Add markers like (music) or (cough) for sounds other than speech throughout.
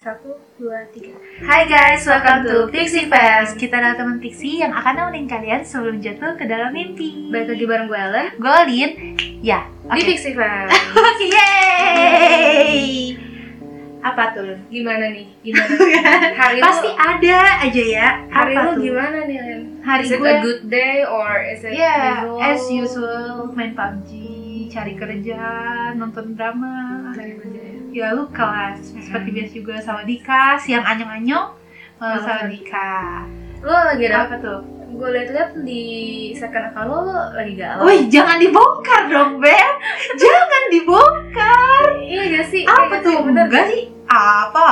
Satu, dua, tiga. Hai guys, welcome to Pixie Fest. Kita adalah teman Pixie yang akan nemenin kalian sebelum jatuh ke dalam mimpi. Balik lagi bareng gue Ellen Gue Lin. Ya, di oke. Pixie Fest. (laughs) Yeay! Apa tuh? Gimana nih? Gimana? (laughs) Hari Pasti ada aja ya. hari Apa lu tuh? gimana nih? Hari is it gue- a good day or is it usual? as usual main PUBG, cari kerja, nonton drama. Cari kerja ya. Lu kelas, seperti biasa juga sama Dika, siang anyong-anyong uh, sama Hmm. Dika. Lu lagi Apa ada tuh? gue liat-liat di second account lu, lu lagi galau. Wih, jangan dibongkar dong, Beb. jangan dibongkar. Iya gak sih? Apa Iya gak tuh? Enggak sih. Apa?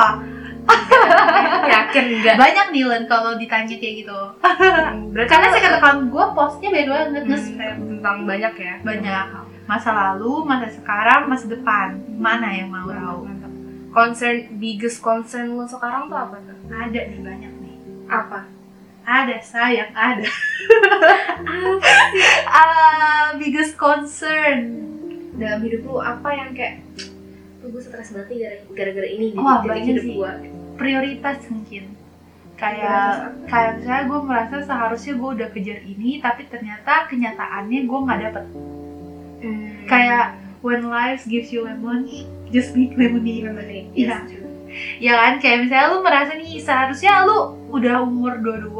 (laughs) Yakin enggak? Banyak nih Len kalau ditanya kayak gitu. Berarti Karena lu- saya katakan gue postnya beda banget Hmm, nge-spam. tentang banyak ya. Banyak masa lalu, masa sekarang, masa depan. Mana yang mau tahu? Concern biggest concern lu sekarang tuh apa tuh? Ada nih banyak nih. Apa? Ada sayang, ada. (laughs) Ah, biggest concern. dalam hidup lu apa yang kayak tuh gue stres banget gara-gara ini di banyak hidup sih. gue Prioritas mungkin. Kayak kayak misalnya gue merasa seharusnya gue udah kejar ini, tapi ternyata kenyataannya gue nggak dapet. Hmm. Kayak when life gives you lemon, just make lemonade. lemonade Iya. yes. Ya kan, kayak misalnya lu merasa nih seharusnya lu udah umur 22,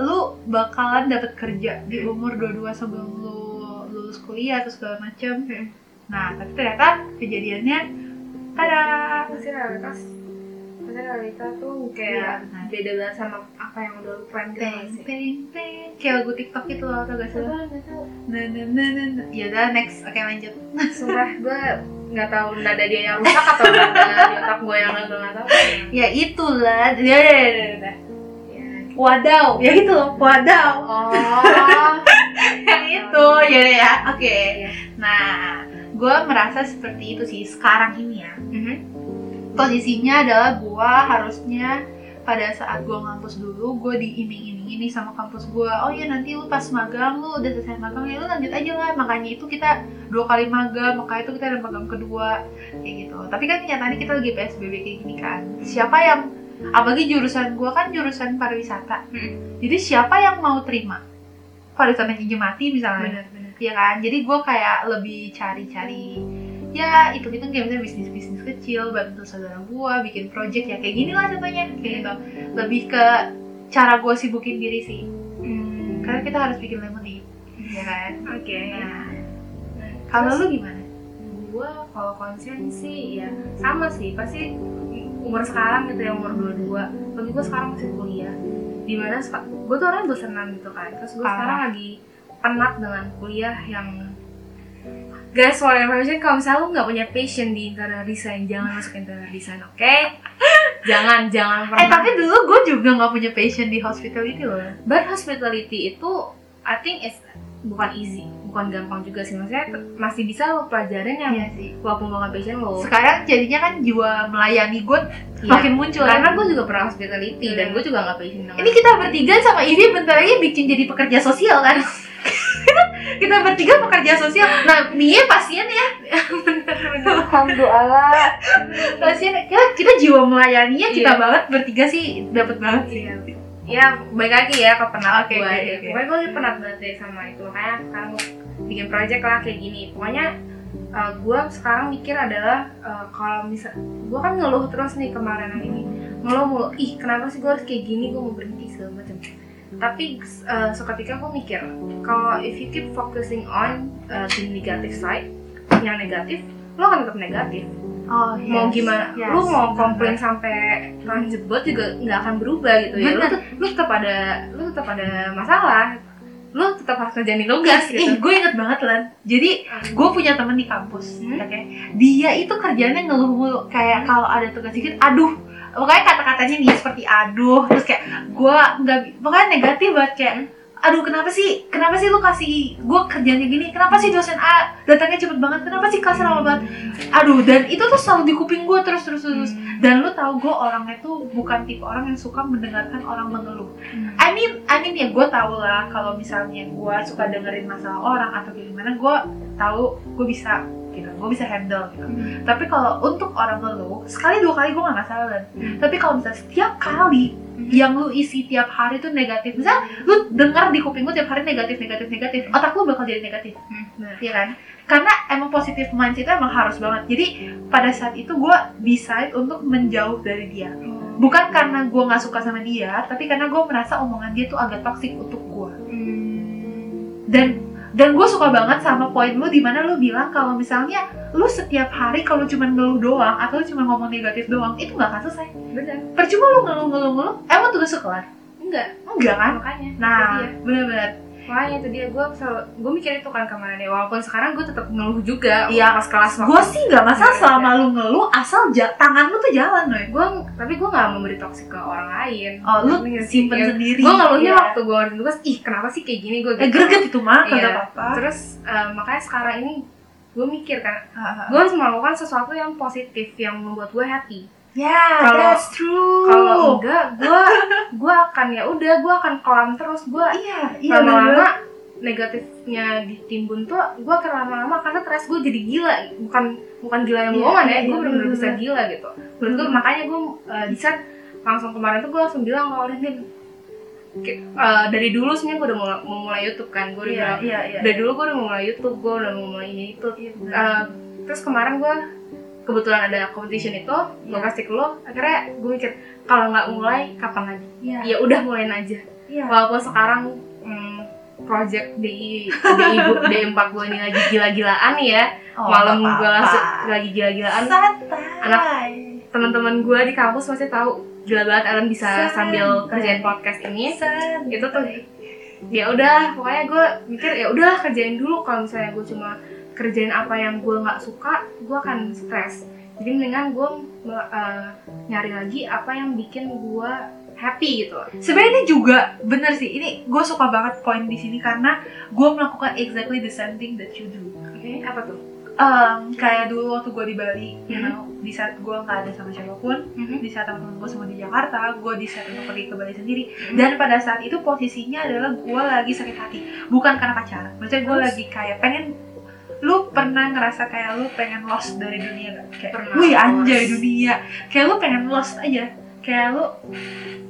lu bakalan dapet kerja di umur 22 sebelum lu lulus kuliah atau segala macem. Hmm. Nah, tapi ternyata kejadiannya tada. pasti realitas pasti realitas tuh Iya, kayak benar. beda banget sama apa yang udah lu plan gitu Peng, sih peng, peng. Kayak lagu TikTok itu loh, tau gak sih? Nggak tahu Nah, nah, nah, nah, nah. Yaudah, next. Oke, lanjut. (laughs) sumpah gue nggak tahu nada dia yang rusak atau nada di otak gue yang nggak tahu Ya itulah. Ya, ya, ya, ya, ya. ya. Wadaw. Ya itu loh, wadaw. oh (laughs) Yang itu, ya ya. Oke. Iya. Nah, gue merasa seperti itu sih sekarang ini ya. Mhm. Posisinya adalah gue harusnya pada saat gue ngampus dulu, gue diiming-iming ini sama kampus gue. Oh ya nanti lu pas magang lu udah selesai magang ya lu lanjut aja lah. Makanya itu kita dua kali magang, makanya itu kita ada magang kedua kayak gitu. Tapi kan kenyataannya kita lagi PSBB kayak gini kan. Siapa yang apalagi jurusan gue kan jurusan pariwisata. Mm. Jadi siapa yang mau terima? Pariwisata Cincin Mati misalnya. benar benar Iya kan, jadi gue kayak lebih cari-cari ya itu itu kayak misalnya bisnis bisnis kecil bantu saudara gue bikin project ya kayak gini lah contohnya. Kayak gitu. Lebih ke cara gue sibukin diri sih. Hmm. karena kita harus bikin lemonade ya kan? Oke. Nah. Kalau lu gimana? gue kalau concern sih ya sama sih. Pasti umur sekarang gitu ya umur 22 bagi gue sekarang masih kuliah. Di mana gue tuh orangnya bosenan gitu kan. Terus gue sekarang lagi penat dengan kuliah yang guys for information kalau misalnya lu nggak punya passion di interior design jangan masuk interior design oke (laughs) jangan jangan pernah eh tapi dulu gue juga nggak punya passion di hospitality loh But hospitality itu I think is bukan easy, bukan gampang juga sih. Maksudnya masih bisa lo pelajarin yang iya sih walaupun bukan passion lo. sekarang jadinya kan jiwa melayani gue Iya. makin muncul Karena gue juga pernah hospitality Iya. dan gue juga nggak passion. Ini kita bertiga sama Ivi bentar lagi bikin jadi pekerja sosial kan? (laughs) kita bertiga pekerja sosial. Nah, Mie pasien ya. Alhamdulillah. Pasien kita, kita jiwa melayaninya kita Iya. banget bertiga sih dapat banget sih. Iya. Ya, baik lagi ya ke penat Oke, gue. oke, ya. oke. Pokoknya gue lagi penat banget deh sama itu. Makanya sekarang bikin project lah kayak gini. Pokoknya uh, gue sekarang mikir adalah uh, kalau misal gue kan ngeluh terus nih kemarin ini ngeluh mulu ih kenapa sih gue harus kayak gini gue mau berhenti tapi uh, seketika gue mikir kalau if you keep focusing on uh, the negative side yang negatif lo akan tetap negatif. Oh, mau gimana yes, lu mau komplain sampai kalian jebot juga nggak akan berubah gitu ya. Bener. tuh- lu tetap ada lu tetap ada masalah. Lu tetap harus kerjain tugas Ih, gitu gue inget banget lan. Jadi gue punya temen di kampus, Hmm? kayak dia itu kerjanya ngeluh mulu. Kayak kalau ada tugas dikit, aduh, pokoknya kata-katanya dia seperti aduh, terus kayak gue nggak, pokoknya negatif banget kayak, aduh kenapa sih, kenapa sih lu kasih gue kerjanya gini, kenapa sih dosen A datangnya cepet banget, kenapa sih kelasnya lama banget, aduh, dan itu tuh selalu di kuping gue terus terus terus, dan lu tahu gue orangnya tuh bukan tipe orang yang suka mendengarkan orang mengeluh. I mean, I mean ya gue tau lah kalau misalnya gue suka dengerin masalah orang atau gimana, gue tahu gue bisa gitu. Gue bisa handle gitu. Tapi kalau untuk orang ngeluh sekali dua kali gue gak masalah. Hmm. tapi kalau misalnya setiap kali yang lu isi tiap hari tuh negatif misal lu dengar di kuping lu tiap hari negatif negatif negatif otak lu bakal jadi negatif. Benar. Iya kan? Karena emang positif mindset itu emang harus banget. Jadi pada saat itu gue decide untuk menjauh dari dia. Oh. bukan karena gue nggak suka sama dia tapi karena gue merasa omongan dia tuh agak toksik untuk gue Hmm. dan dan gue suka banget sama poin lu di mana lu bilang kalau misalnya lu setiap hari kalau cuma ngeluh doang atau lu cuma ngomong negatif doang itu nggak akan selesai. Benar percuma lu ngeluh ngeluh ngeluh emang tugas kelar enggak. Enggak kan? Makanya. Nah itu dia. bener-bener makanya itu dia. Gue gue mikir itu kan kemarin ya walaupun sekarang gue tetap ngeluh juga Iya. pas kelas gue sih nggak masalah Iya, selama lu ngeluh asal ja- tangan lu tuh jalan loh gue tapi gue nggak memberi toksik ke orang lain. Oh lu simpen Ya, sendiri gue ngeluhnya Iya. waktu gue ngerjain tugas ih kenapa sih kayak gini? Gue eh greget itu mah Iya. apa-apa. Terus eh, makanya sekarang ini gue mikir kan gue harus melakukan sesuatu yang positif yang membuat gue happy ya Kalau- that's true. kalau enggak gue gue akan ya udah gue akan kelam terus. Gue iya iya lama-lama negatifnya ditimbun tuh gue akan lama-lama karena stres gue jadi gila. Bukan bukan gila yang Iya, bohongan iya, ya gue iya, bener-bener bener. bisa gila gitu. Menurut gue makanya gue uh, di langsung kemarin tuh gue langsung bilang kalau kayak, uh, dari dulu sebenarnya gue udah mulai, mau mulai YouTube kan. Gue udah iya bilang iya iya dari dulu gue udah mau mulai YouTube gue udah mau mulai ini itu. Iya, bener. Uh, terus kemarin gue kebetulan ada competition itu gue Iya. kasih ke lo akhirnya gue mikir kalau nggak mulai kapan lagi? Iya. Ya udah mulain aja. Iya. Walaupun sekarang hmm, project di di di empat gue ini lagi gila-gilaan ya. Oh, malam gue langsung lagi gila-gilaan. Anak- teman-teman gue di kampus pasti tahu gila banget Ellen bisa Santai. sambil kerjain podcast ini. Santai. itu tuh ya udah pokoknya gue mikir ya udah kerjain dulu. Kalau misalnya gue cuma kerjain apa yang gue nggak suka gue akan stres. Jadi mendingan gue uh, nyari lagi apa yang bikin gue happy gitu. Sebenarnya ini juga bener sih ini gue suka banget poin di sini karena gue melakukan exactly the same thing that you do. Oke apa tuh? Em, kayak dulu waktu gue di Bali you Mhm. know di saat gue nggak ada sama siapa pun di saat teman-teman gue semua di Jakarta gue di saat untuk pergi ke Bali sendiri. Dan pada saat itu posisinya adalah gue lagi sakit hati bukan karena pacaran maksudnya gue lagi kayak pengen lu pernah ngerasa kayak lu pengen lost dari dunia gak? Kayak, Pernah, wih anjay dunia. Kayak lu pengen lost aja. Kayak lu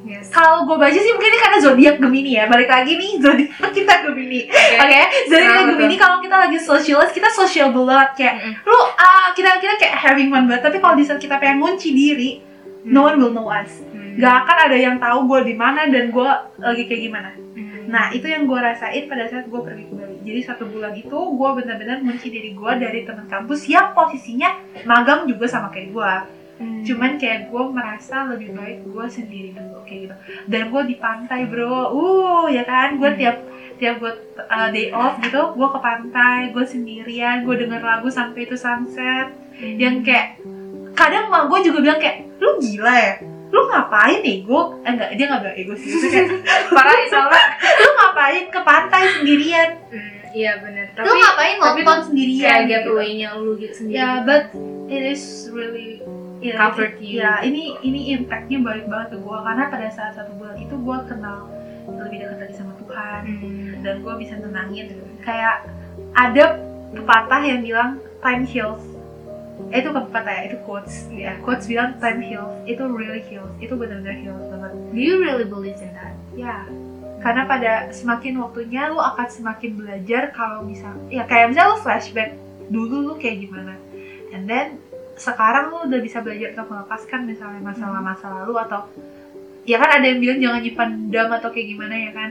yes. Kalau gue baca sih mungkin ini karena zodiak Gemini ya. Balik lagi nih zodiak kita Gemini. Oke. Zodiak Kenapa Gemini kalau kita lagi socialist kita social banget kayak Mm-mm. lu ah kita kita kayak having fun banget. Tapi kalau di saat kita pengen ngunci diri no one will know us. Hmm. gak akan ada yang tahu gue di mana dan gue lagi kayak gimana. Hmm. Nah itu yang gue rasain pada saat gue pergi ke Bali. Jadi satu bulan itu gue benar-benar ngunci diri gue dari teman kampus yang posisinya magang juga sama kayak gue Hmm. cuman kayak gue merasa lebih baik gue sendiri dulu kayak gitu. Dan gue di pantai bro. Uh ya kan? Gue Hmm. tiap tiap gue uh, day off gitu gue ke pantai gue sendirian gue denger lagu sampai itu sunset. Hmm. yang kayak kadang mah gue juga bilang kayak lu gila ya lu ngapain ego? Eh enggak dia nggak bilang ego sih Maksudnya kayak parah soalnya lu ngapain ke pantai sendirian? Hmm, iya benar lu tapi ngapain tapi nonton sendirian? kayak gitu. gateway-nya lu gitu sendiri. Ya but it is really ya, Comfort ini- you. ya ini ini impactnya baik banget ke gue karena pada saat satu bulan itu gue kenal lebih dekat lagi sama Tuhan. Hmm. dan gue bisa tenangin kayak ada pepatah yang bilang time heals Eh, itu pepatah ya itu quotes. Ya quotes bilang time heals. Itu really heals. Itu benar-benar heals banget. Do you really believe in that? Ya karena pada semakin waktunya lu akan semakin belajar kalau misal ya kayak misalnya lu flashback dulu lu kayak gimana. And then sekarang lu udah bisa belajar untuk melepaskan misalnya masalah masa lalu atau ya kan ada yang bilang jangan nyimpan dendam atau kayak gimana ya kan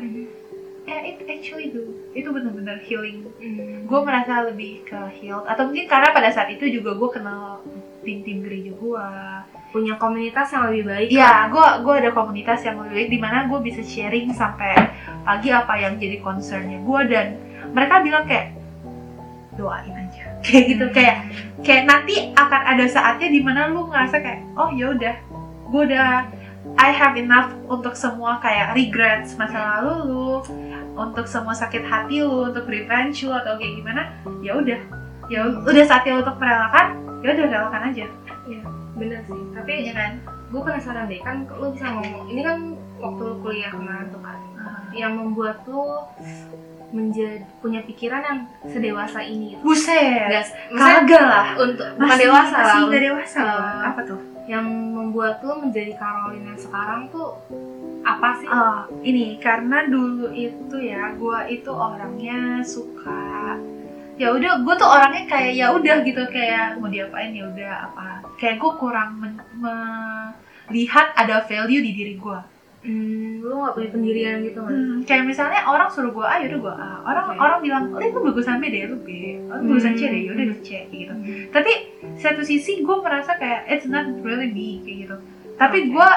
eh it actually do. Itu benar-benar healing. Hmm. gue merasa lebih ke healed. Atau mungkin karena pada saat itu juga gue kenal tim-tim gereja gue punya komunitas yang lebih baik. Iya, gue gue ada komunitas yang lebih baik di mana gue bisa sharing sampai pagi apa yang jadi concernnya gue dan mereka bilang kayak doain aja. (laughs) Kayak gitu kayak kayak nanti akan ada saatnya di mana lu ngerasa kayak oh ya udah. Gue udah I have enough untuk semua kayak regrets masa lalu lu untuk semua sakit hati lu untuk revenge lu atau kayak gimana ya udah. Ya udah saatnya untuk merelakan ya udah relakan aja. Bener sih. Tapi ya kan? gue penasaran deh kan lu bisa ngomong ini kan waktu lu kuliah kemarin tuh kan yang membuat lu menjadi punya pikiran yang sedewasa ini gitu. buset. Kagak lah. untuk bukan masih dewasa lah masih nggak untuk- dewasa. Gua. apa tuh? Yang membuat lo menjadi Caroline yang sekarang tuh apa sih? Ah, ini karena dulu itu ya gue itu orangnya suka ya udah gue tuh orangnya kayak ya udah gitu kayak mau diapain ya udah apa kayak gue kurang melihat ada value di diri gue Hmm, lo gak punya pendirian gitu kan? Hmm, kayak misalnya orang suruh gue A, yaudah gue A. Orang Oke. orang bilang, oh itu bagusan B deh, lu B. Oh, itu bagusan C deh, yaudah lu C gitu. Tapi satu sisi gue merasa kayak it's not really me kayak gitu. Tapi Oke. gue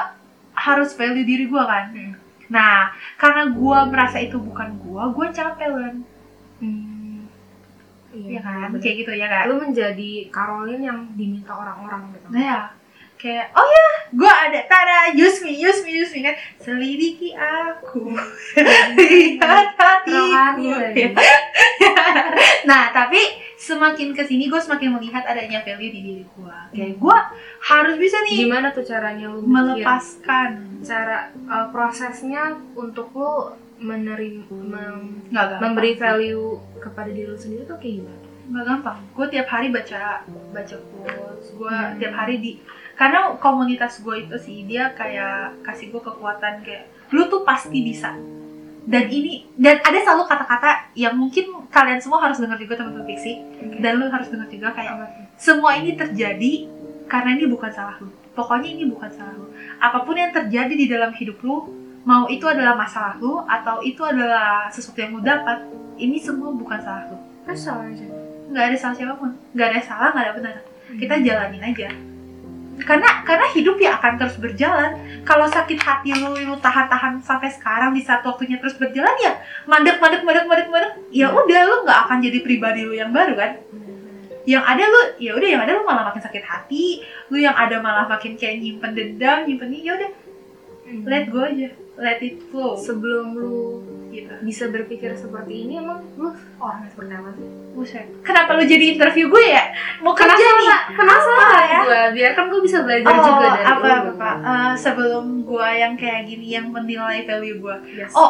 harus value diri gue kan. Hmm. Nah, karena gue merasa itu bukan gue, gue capek kan. Hmm. Iya kan? bener. Kayak gitu ya kan? Lo menjadi Caroline yang diminta orang-orang gitu. Nah ya, kayak oh ya, gue ada tada use me, use me, use me kan. Selidiki aku, (laughs) lihat hatiku. (laughs) nah, tapi semakin ke sini gue semakin melihat adanya value di diri gue. Kayak gue harus bisa nih Gimana tuh caranya mikir? melepaskan. cara uh, prosesnya untuk lo menerima mem- memberi value kepada diri lo sendiri tuh kayak gimana? nggak gampang. Gue tiap hari baca baca quotes. Gue Hmm. tiap hari di karena komunitas gue itu sih dia kayak kasih gue kekuatan kayak lu tuh pasti bisa. Dan ini dan ada selalu kata-kata yang mungkin kalian semua harus dengar juga teman-teman fiksi dan lu harus dengar juga kayak semua ini terjadi karena ini bukan salah lu. Pokoknya ini bukan salah lu. Apa pun yang terjadi di dalam hidup lu, mau itu adalah masalah lu atau itu adalah sesuatu yang lu dapat, ini semua bukan salah lu. Salah aja. Nggak ada salah siapa pun. Nggak ada salah, nggak ada benar. Kita jalanin aja. Karena karena hidup ya akan terus berjalan. Kalau sakit hati lu, lu tahan-tahan sampai sekarang di saat waktunya terus berjalan ya mandek mandek mandek mandek mandek. Ya udah lu nggak akan jadi pribadi lu yang baru kan yang ada lu ya udah yang ada lu malah makin sakit hati lu yang ada malah makin kayak nyimpen dendam nyimpen ini ya udah Hmm. let go aja let it flow sebelum lu gitu. Bisa berpikir seperti ini emang lu orangnya seperti apa sih? buset. Kenapa lu jadi interview gue ya? Mau kerja nih penasaran ya? gue biar kan gue bisa belajar oh juga dari apa lu. apa apa. Eh, sebelum gue yang kayak gini yang menilai value gue Yes. oh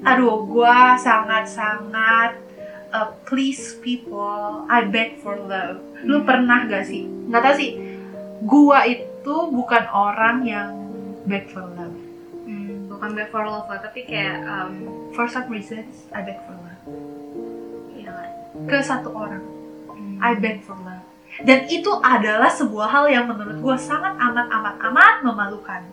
aduh gue sangat sangat uh, please people I beg for love. Lu Hmm. pernah gak sih? Nggak tahu sih. Gue itu bukan orang yang beg for love bukan back for love lah, tapi kayak um, for some reasons I beg for love. Ya ke satu orang. Hmm. I beg for love. Dan itu adalah sebuah hal yang menurut gue sangat amat amat amat memalukan.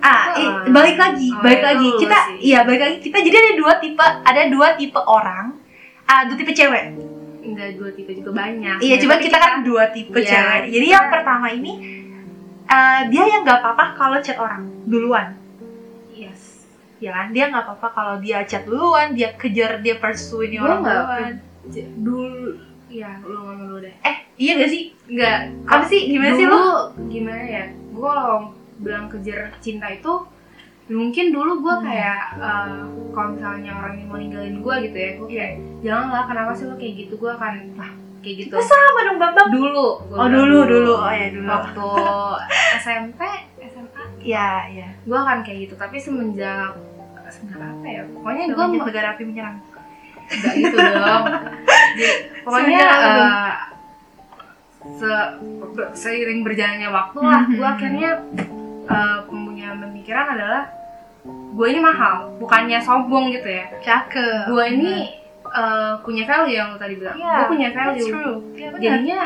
Ah Ah. balik lagi Oh, balik itu lagi. kita sih. iya balik lagi. Kita jadi ada dua tipe ada dua tipe orang. Ah dua tipe cewek. Enggak dua tipe juga banyak. Iya Ya, coba tapi kita kan dua tipe Iya, cewek. Jadi kita- yang pertama ini eh, dia yang nggak apa-apa kalau chat orang. Duluan ya kan? Dia nggak apa-apa kalau dia chat duluan dia kejar dia pursue ini Gua orang nggak duluan. dulu ya lu ngomong dulu deh. Eh iya gak sih? Enggak apa sih? Gimana sih lu? Gimana ya? Gue kalau bilang kejar cinta itu mungkin dulu gue Hmm. kayak eh, kalau misalnya orang yang mau ninggalin gue gitu ya gue kayak janganlah kenapa sih lo kayak gitu? Gue akan lah kayak gitu. Kita sama dong Bambang. Dulu. Gua oh dulu dulu. oh ya dulu. Waktu (laughs) SMP SMA ya ya gue akan kayak gitu. Tapi semenjak semenjak apa ya pokoknya gue Semenjak negara api menyerang Enggak gitu dong. Jadi, (laughs) pokoknya eh, se- seiring berjalannya waktu lah, Mhm. gue akhirnya eh, punya pemikiran adalah gue ini mahal, bukannya sombong gitu ya. cakep Gue ini eh, punya value yang lo tadi bilang. Iya, gue punya value. true ya, benar. Jadinya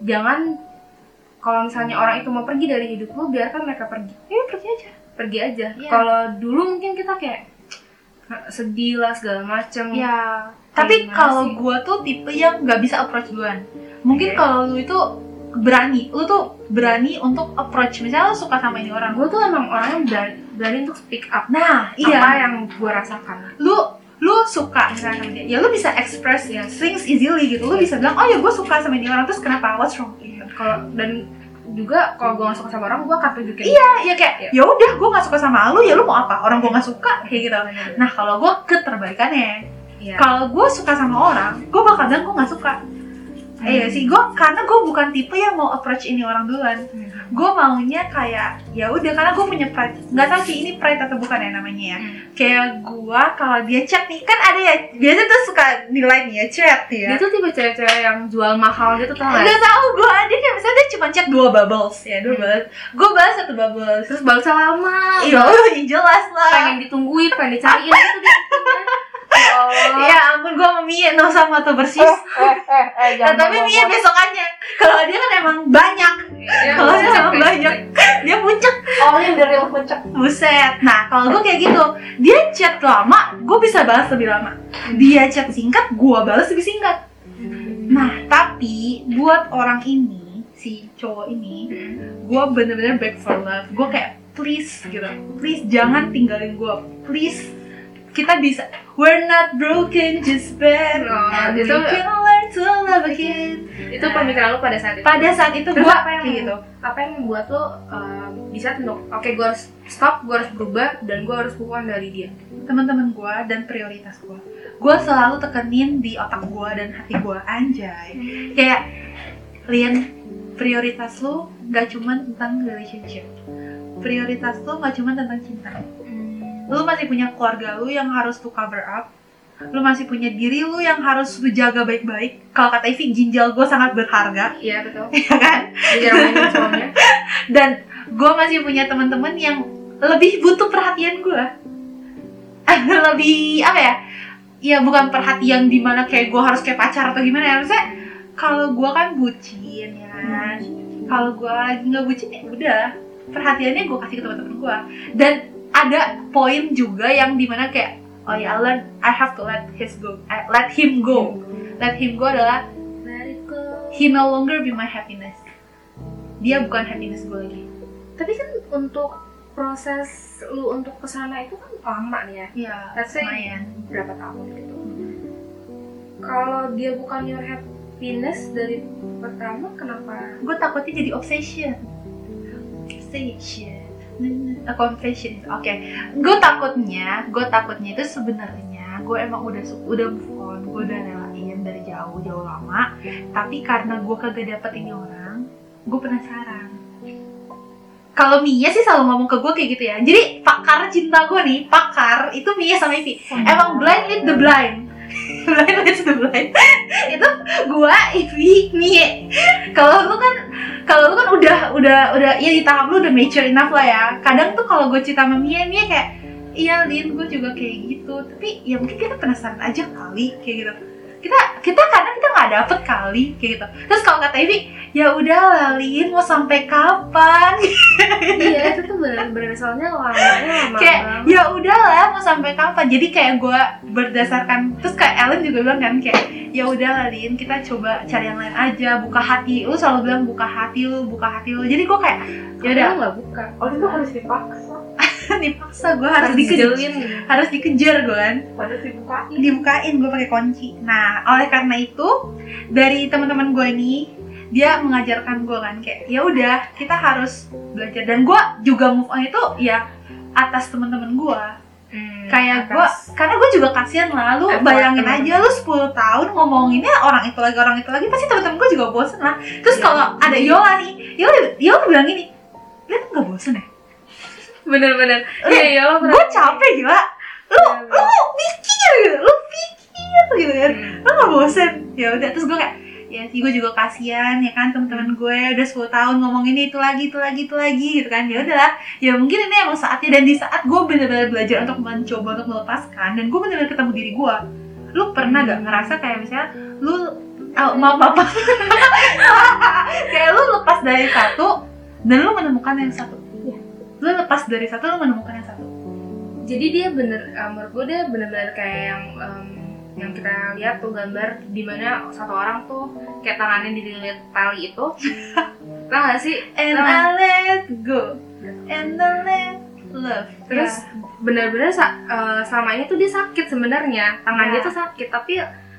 jangan kalau misalnya orang itu mau pergi dari hidup lo, biarkan mereka pergi. Iya, pergi aja Pergi aja. Iya. Kalau dulu mungkin kita kayak sedih lah segala macem. ya tapi gimana kalau gue tuh tipe yang nggak bisa approach duluan. Mungkin Oke. kalau lu itu berani lu tuh berani untuk approach. Misalnya lu suka sama ini orang. Gue tuh emang orangnya berani, berani untuk speak up nah apa iya. yang gue rasakan. Lu lu suka misalnya sama dia. Ya lu bisa express ya. Things easily gitu. Lu bisa bilang oh ya gue suka sama ini orang. Terus kenapa? What's wrong gitu. kalau dan juga kalau gue gak suka sama orang gue akan tunjukin iya ya kayak Iya. ya udah gue nggak suka sama lu ya lu mau apa orang gue nggak suka kayak gitu nah nah kalau gue keterbalikannya iya kalau gue suka sama orang gue bakal bilang gue nggak suka Hmm. Iya sih, gue karena gue bukan tipe yang mau approach ini orang duluan. Mhm. Gue maunya kayak ya udah karena gue punya pride. Nggak tahu sih ini pride atau bukan ya namanya ya. Hmm. kayak gue kalau dia chat nih kan ada ya biasa tuh suka nilai nih ya chat ya. Dia tuh tipe cewek-cewek yang jual mahal gitu tau gak? Gak tau gue dia kayak misalnya dia cuma chat dua bubbles ya dua Hmm. bubbles. Gue balas satu bubbles. Terus balasnya lama. Iya (laughs) yang jelas lah. Pengen ditungguin, pengen dicariin gitu dia Allah ya ampun gue sama Mia no sama tuh persis. Eh, eh, eh, Nah, tapi Mia besokannya kalau dia kan emang banyak Ya, kalau dia puncak, emang puncak. banyak dia puncak. Oh, yang dari yang puncak. Buset. Nah kalau gue kayak gitu dia chat lama gue bisa balas lebih lama. Dia chat singkat gue balas lebih singkat. Nah tapi buat orang ini si cowok ini gue bener-bener back for love. Gue kayak please gitu. Please jangan tinggalin gue please kita bisa we're not broken just bad Oh, and we itu- can learn to love again Itu pemikiran lu pada saat itu? Pada saat itu Terus gue apa yang gitu. apa yang membuat lo uh, bisa untuk oke gue harus stop gue harus berubah dan gue harus move dari dia? Teman-teman gue dan prioritas gue gue selalu tekenin di otak gue dan hati gue anjay. Kayak Lian prioritas lu gak cuma tentang relationship. Prioritas lu gak cuma tentang cinta. Lu masih punya keluarga lu yang harus lu cover up lu masih punya diri lu yang harus lu jaga baik-baik. Kalau kata Ivy ginjal gue sangat berharga. Iya betul. (laughs) Ya kan? (laughs) Dan gue masih punya teman-teman yang lebih butuh perhatian gue (laughs) lebih apa ya? Ya bukan perhatian di mana kayak gue harus kayak pacar atau gimana ya. Maksudnya kalau gue kan bucin ya kan? Kalau gue lagi nggak bucin ya udah. Perhatiannya gue kasih ke teman-teman gue dan ada poin juga yang di mana kayak oh ya I learn. I have to let his go. I- let him go. Let him go adalah he no longer be my happiness. Dia bukan happiness gue lagi. Tapi kan untuk proses lu untuk ke sana itu kan lama nih ya. Iya, Let's say- lumayan. berapa tahun gitu. Kalau dia bukan your happiness dari pertama kenapa? Gue takutnya jadi obsession. Obsession. A confession. Oke. Gue takutnya, gue takutnya itu sebenarnya gue emang udah udah move on, gue udah relain dari jauh jauh lama. Tapi karena gue kagak dapet ini orang, gue penasaran. Kalau Mia sih selalu ngomong ke gue kayak gitu ya. Jadi pakar cinta gue nih, pakar itu Mia sama Ivy. Emang blind lead the blind. (laughs) blind leads the blind. (laughs) itu gua Ivy Mie kalau lu kan kalau lu kan udah udah udah ya di tahap lu udah mature enough lah ya. Kadang tuh kalau gue cerita sama Mia Mia kayak iya Lin gue juga kayak gitu. Tapi ya mungkin kita penasaran aja kali kayak gitu. Kita kita karena kita nggak dapet kali kayak gitu. Terus kalau kata Ivy ya udah Lin mau sampai kapan (laughs) benar-benar soalnya lamanya lama kayak ya udahlah mau sampai kapan? Jadi kayak gue berdasarkan terus kayak Ellen juga bilang kan kayak ya udah Lin kita coba cari yang lain aja buka hati. Lu selalu bilang buka hati lu buka hati lu. Jadi gue kayak ya udah. nggak buka? Oh itu harus dipaksa, (laughs) dipaksa gue harus dikejar. dijelin harus dikejar gue kan harus dibukain. dibukain gue pakai kunci. Nah oleh karena itu dari teman-teman gue ini dia mengajarkan gue kan kayak ya udah kita harus belajar. Dan gue juga move on itu ya atas teman-teman gue Hmm, kayak gue karena gue juga kasihan lah lu Effort bayangin teman-teman. aja lu 10 tahun ngomonginnya orang itu lagi orang itu lagi pasti teman-teman gue juga bosen lah. Terus Iya. kalau ada Yola nih Yola Yola bilang gini lihat nggak bosen ya? Bener-bener iya iya lo gue capek gila. Lu Iya, lu mikir gitu lu pikir gitu kan Hmm. lu nggak bosen. Ya udah terus gue kayak ya sih gue juga kasihan ya kan teman-teman gue udah 10 tahun ngomong ini itu lagi itu lagi itu lagi gitu kan ya udahlah ya mungkin ini emang saatnya dan di saat gue bener-bener belajar untuk mencoba untuk melepaskan dan gue bener-bener ketemu diri gue lu pernah gak ngerasa kayak misalnya lu oh, maaf maaf maaf. (laughs) kayak lu lepas dari satu dan lu menemukan yang satu Iya. lu lepas dari satu lu menemukan yang satu jadi dia bener uh, menurut gue dia bener-bener kayak yang um, yang kita lihat tuh gambar di mana satu orang tuh kayak tangannya dililit tali itu. (laughs) Tau gak sih? And I let go. And I let love. Terus Ya. bener-bener sa- uh, selama ini tuh dia sakit sebenarnya. Tangan Ya. dia tuh sakit tapi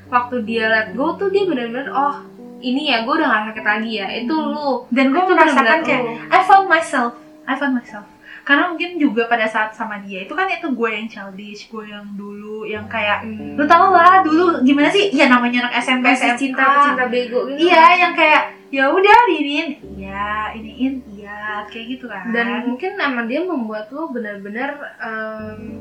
waktu dia let go tuh dia bener-bener oh ini ya gue udah gak sakit lagi ya. Itu lu. Dan gue merasakan kayak. I found myself. I found myself karena mungkin juga pada saat sama dia itu kan itu gue yang childish gue yang dulu yang kayak Hmm. lu tau lah dulu gimana sih? Ya namanya anak SMP masih SMA cinta cinta bego gitu iya yang kayak ya udah diinin. Iya iniin. Iya kayak gitu kan. Dan mungkin emang dia membuat lo benar-benar em,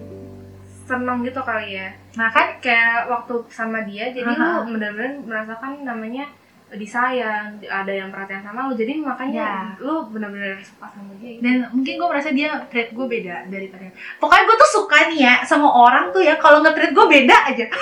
seneng gitu kali ya. Nah kan? Kayak waktu sama dia jadi Aha. lu benar-benar merasakan namanya disayang ada yang perhatian sama lu jadi makanya lu benar-benar suka sama dia gitu. dan mungkin gue merasa dia treat gue beda daripada pokoknya gue tuh suka nih ya sama orang tuh ya kalau nge-treat gue beda aja. (laughs)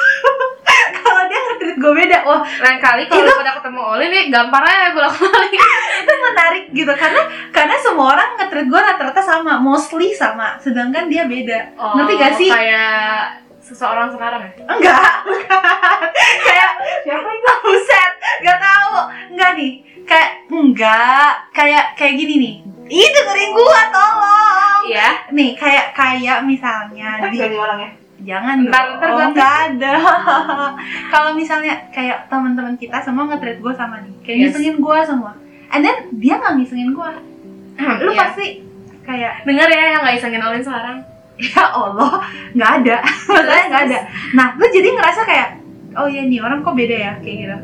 Kalau dia nge-treat gue beda wah. Lain kali kalau pada ketemu Oli nih gampang aja bolak balik. (laughs) Itu menarik gitu karena karena semua orang nge-treat gue rata-rata sama mostly sama sedangkan dia beda. Ngerti gak sih? Oh, kayak seseorang sekarang ya? Enggak (laughs) bukan. Kayak Siapa itu? buset nggak tahu enggak nih kayak enggak. Kayak kayak gini nih. Ih dengerin gua tolong. Iya. Nih kayak kayak misalnya Eh, di orangnya. jangan Ntar- dong. gua nggak ada. (laughs) Kalau misalnya kayak teman-teman kita semua nge-treat gue sama nih. Kayak Yes. ngisengin gue semua. And then dia nggak ngisengin gue lu Iya. pasti kayak denger ya yang nggak isengin Olin sekarang. Ya Allah nggak ada. (laughs) Masalahnya nggak ada. Nah lu jadi ngerasa kayak oh iya nih orang kok beda ya? Kayak gitu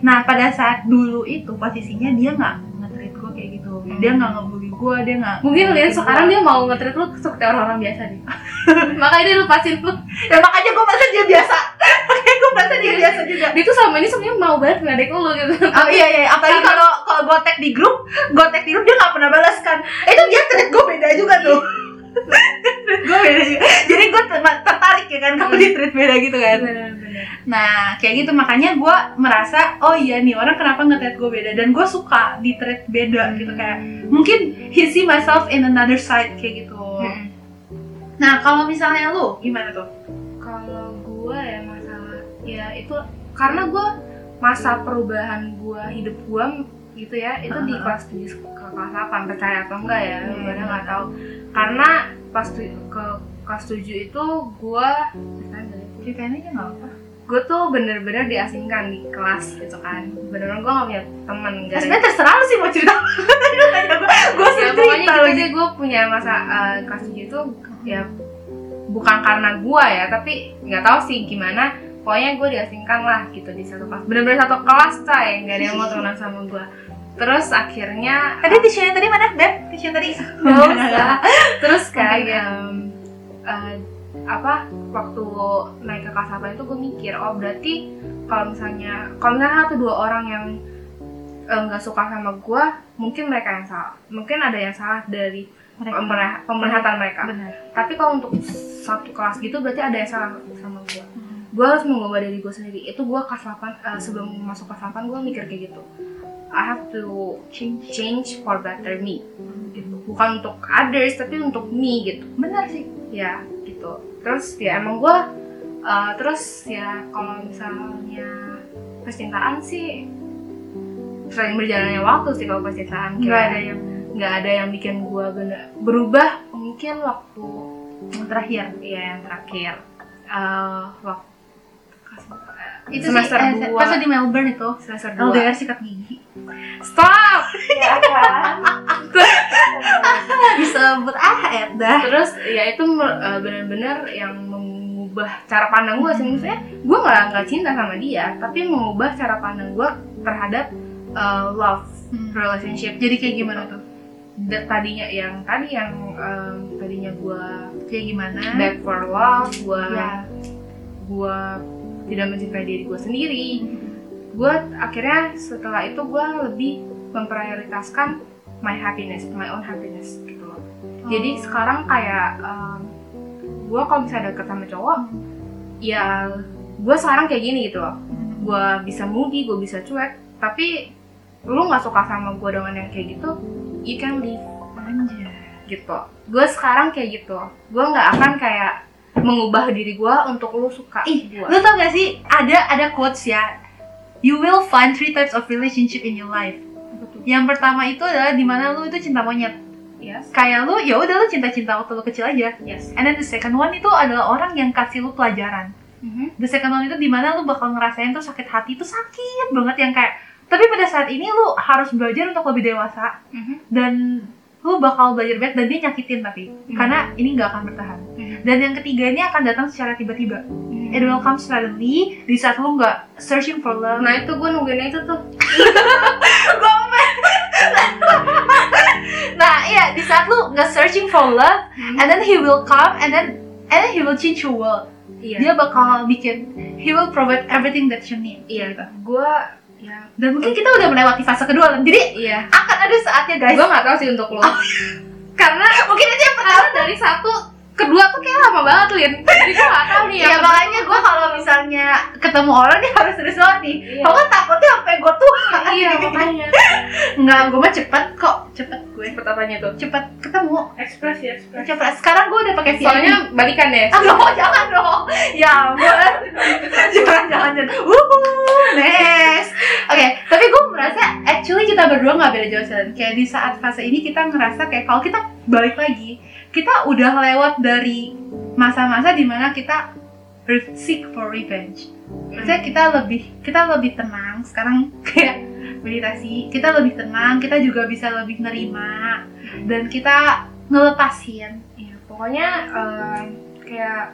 nah pada saat dulu itu posisinya dia nggak nge-treat gue kayak gitu. Dia nggak ngebully gue dia nggak mungkin lihat sekarang dia mau nge-treat lu seperti orang-orang biasa nih. (laughs) Makanya dia lupasin lu. Ya makanya gue merasa dia biasa. (laughs) Makanya gue merasa dia biasa juga. Dia tuh selama ini sebenarnya mau banget ngadek lu gitu. Oh iya iya, apalagi kalau kalau gue tag di grup, gue tag di grup dia nggak pernah balas kan. Itu dia treat gue beda juga tuh. (laughs) treat gue beda juga. Jadi gue tertarik ya kan kalau di treat beda gitu kan. Nah kayak gitu makanya gue merasa oh iya nih orang kenapa nge-treat gue beda dan gue suka di treat beda gitu kayak mungkin he see myself in another side kayak gitu. Mm-mm. Nah kalau misalnya lu gimana tuh? Kalau gue ya masalah ya itu karena gue masa perubahan gue hidup gue gitu ya itu di Uh-huh. kelas 7 ke kelas 8 percaya atau enggak ya Hmm. gue nggak tahu karena pas tu- ke kelas 7 itu gue Ceritain aja nggak apa. Gue tuh bener-bener diasingkan di kelas gitu kan bener-bener gue gak punya temen gara sebenarnya terserah lu sih mau cerita. (laughs) gue ya sering pokoknya cerita gitu aja gue punya masa eh, kelas 7 itu ya bukan karena gue ya tapi nggak tahu sih gimana pokoknya gue diasingkan lah gitu di satu kelas bener-bener satu kelas coy nggak ada yang mau temenan sama gue terus akhirnya Tadi tisunya tadi mana, Beb? Tisunya tadi. Usah. (laughs) terus kan Oke, ya. Eh, apa waktu naik ke kelas 8 itu gue mikir oh berarti kalau misalnya kalau misalnya satu dua orang yang eh, nggak suka sama gue mungkin mereka yang salah. Mungkin ada yang salah dari pemerha- pemerhatan mereka. Benar. tapi kalau untuk satu kelas gitu berarti ada yang salah sama gue gue harus mengubah diri gue sendiri. Itu gue kelas 8 eh, sebelum masuk kelas 8 gue mikir kayak gitu. I have to Change. change for better me gitu. Bukan untuk others tapi untuk me gitu. Benar sih. ya gitu terus ya emang gue uh, terus ya kalau misalnya percintaan sih sering berjalannya waktu sih kalau percintaan Nggak ada yang nggak ada yang bikin gue bener berubah mungkin waktu yang terakhir. ya yang terakhir uh, waktu Itu semester sih, eh, dua pas di Melbourne itu. semester dua LDR sikat gigi. stop Ya kan? (laughs) Disebut ah dah. terus ya itu uh, benar-benar yang mengubah cara pandang gue sih maksudnya gue nggak nggak cinta sama dia tapi mengubah cara pandang gue terhadap uh, love relationship Jadi kayak gimana tuh? Da- tadinya yang tadi yang um, tadinya gue Kayak gimana? back for love gue Ya. gue tidak mencintai diri gue sendiri. Gue akhirnya setelah itu gue lebih memprioritaskan my happiness my own happiness gitu loh. Jadi Oh. sekarang kayak gue kalau misalnya deket sama cowok ya gue sekarang kayak gini gitu loh. Gue bisa moody gue bisa cuek tapi lu nggak suka sama gue dengan yang kayak gitu you can leave. Anjir. gitu. Gue sekarang kayak gitu. Gue nggak akan kayak mengubah diri gue untuk lu suka Ih, gue Lu tau gak sih ada ada quotes ya. You will find three types of relationship in your life. Yang pertama itu adalah di mana lu itu cinta monyet. yes Kayak lu ya udah lu cinta-cinta waktu lu kecil aja. yes And then the second one itu adalah orang yang kasih lu pelajaran. Mhm. The second one itu di mana lu bakal ngerasain tuh sakit hati itu sakit banget yang kayak tapi pada saat ini lu harus belajar untuk lebih dewasa Mhm. dan lu bakal belajar baik dan dia nyakitin tapi Mhm. karena ini nggak akan bertahan Mhm. dan yang ketiga ini akan datang secara tiba-tiba Mhm. it will come suddenly di saat lu nggak searching for love nah itu gue nungguin itu tuh (laughs) kayak di saat lu nggak searching for love Hmm. and then he will come and then and then he will change your world iya dia bakal bikin he will provide everything that you need iya gitu. gue ya dan mungkin kita udah melewati fase kedua jadi iya. akan ada saatnya guys. Gue nggak tahu sih untuk lo. (laughs) Karena mungkin itu yang pertama dari satu kedua tuh kayak lama banget Lin jadi gue nggak tahu nih ya makanya gue kalau misalnya ketemu orang dia harus serius banget nih Iya. kalau kan takutnya sampai gue tuh iya (laughs) makanya nggak gue mah cepet kok cepet gue cepet apanya tuh cepet ketemu Ekspresi, ekspresi. cepet sekarang gue udah pakai soalnya balikan deh Aduh, jangan dong. Ya ampun. (laughs) jangan, jangan, jangan. Wuhu, next. Oke, tapi gue merasa actually kita berdua nggak beda jauh. Kayak di saat fase ini kita ngerasa kayak kalau kita balik lagi, kita udah lewat dari masa-masa di mana kita seek for revenge. Maksudnya kita lebih kita lebih tenang sekarang (laughs) kayak meditasi kita lebih tenang kita juga bisa lebih nerima dan kita ngelepasin Iya, pokoknya eh, kayak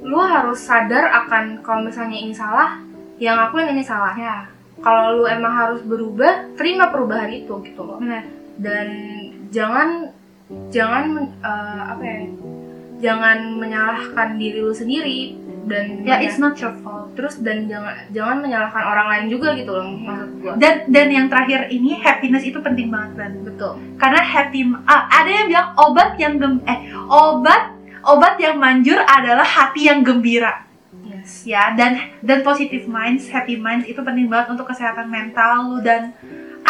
lu harus sadar akan kalau misalnya ini salah, yang ngakuin ini salah. ya Kalau lu emang harus berubah, terima perubahan itu gitu loh. benar Dan jangan jangan eh, apa ya? Jangan menyalahkan diri lu sendiri dan ya it's not your fault terus dan jangan jangan menyalahkan orang lain juga gitu loh maksud gua. dan dan yang terakhir ini happiness itu penting banget kan Betul. karena happy ah, ada yang bilang obat yang gem eh obat obat yang manjur adalah hati yang gembira Yes. ya dan dan positive minds happy minds itu penting banget untuk kesehatan mental lu dan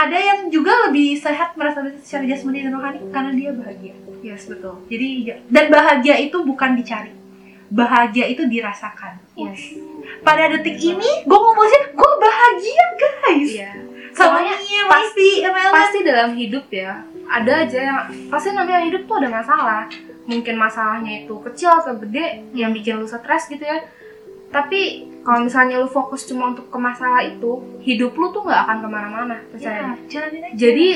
ada yang juga lebih sehat merasa secara jasmani dan rohani karena dia bahagia. Yes, betul. jadi ya- dan bahagia itu bukan dicari. Bahagia itu dirasakan. Yes. pada detik ini gue ngomongin gue bahagia guys. Iya. sama Soalnya Mia, pasti MLM pasti dalam hidup ya ada aja yang pasti namanya hidup tuh ada masalah. Mungkin masalahnya itu kecil atau gede yang bikin lu stres gitu ya tapi kalau misalnya lu fokus cuma untuk ke masalah itu hidup lu tuh nggak akan ke mana-mana percaya. Ya, jadi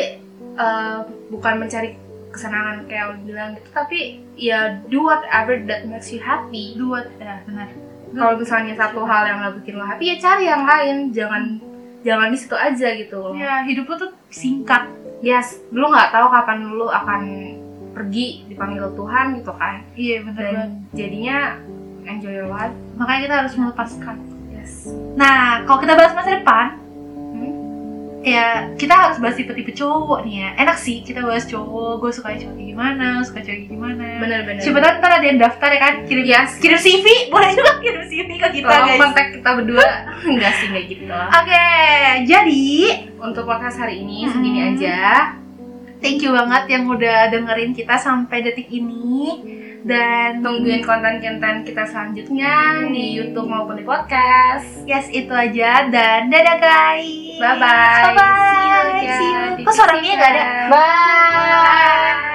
eh, bukan mencari kesenangan kayak lu bilang gitu tapi ya do whatever that makes you happy. Dua ya benar. Kalau misalnya satu hal yang nggak bikin lo happy ya cari yang lain. Jangan jangan di situ aja gitu loh. Ya hidup lu tuh singkat. Yes lu nggak tahu kapan lu akan pergi dipanggil Tuhan gitu kan. Iya benar dan jadinya enjoy your life. Makanya kita harus melepaskan. Yes. Nah kalau kita bahas masa depan Hmm? ya kita harus bahas tipe-tipe cowok nih ya. Enak sih kita bahas cowok gue suka cowok kayak gimana suka cowok kayak gimana. Bener-bener siapa tahu ntar ada yang daftar ya kan? Kirim Yes. kirim CV boleh juga kirim CV ke kita tolong guys. kontak kita berdua. (laughs) Enggak sih enggak gitu oke jadi untuk podcast hari ini segini Hmm. aja. Thank you banget yang udah dengerin kita sampai detik ini dan tungguin konten-konten kita selanjutnya di YouTube maupun di podcast. Yes itu aja. Dan dadah guys. Bye bye bye bye see you, See you. kok suaranya nggak ada? Bye. Bye.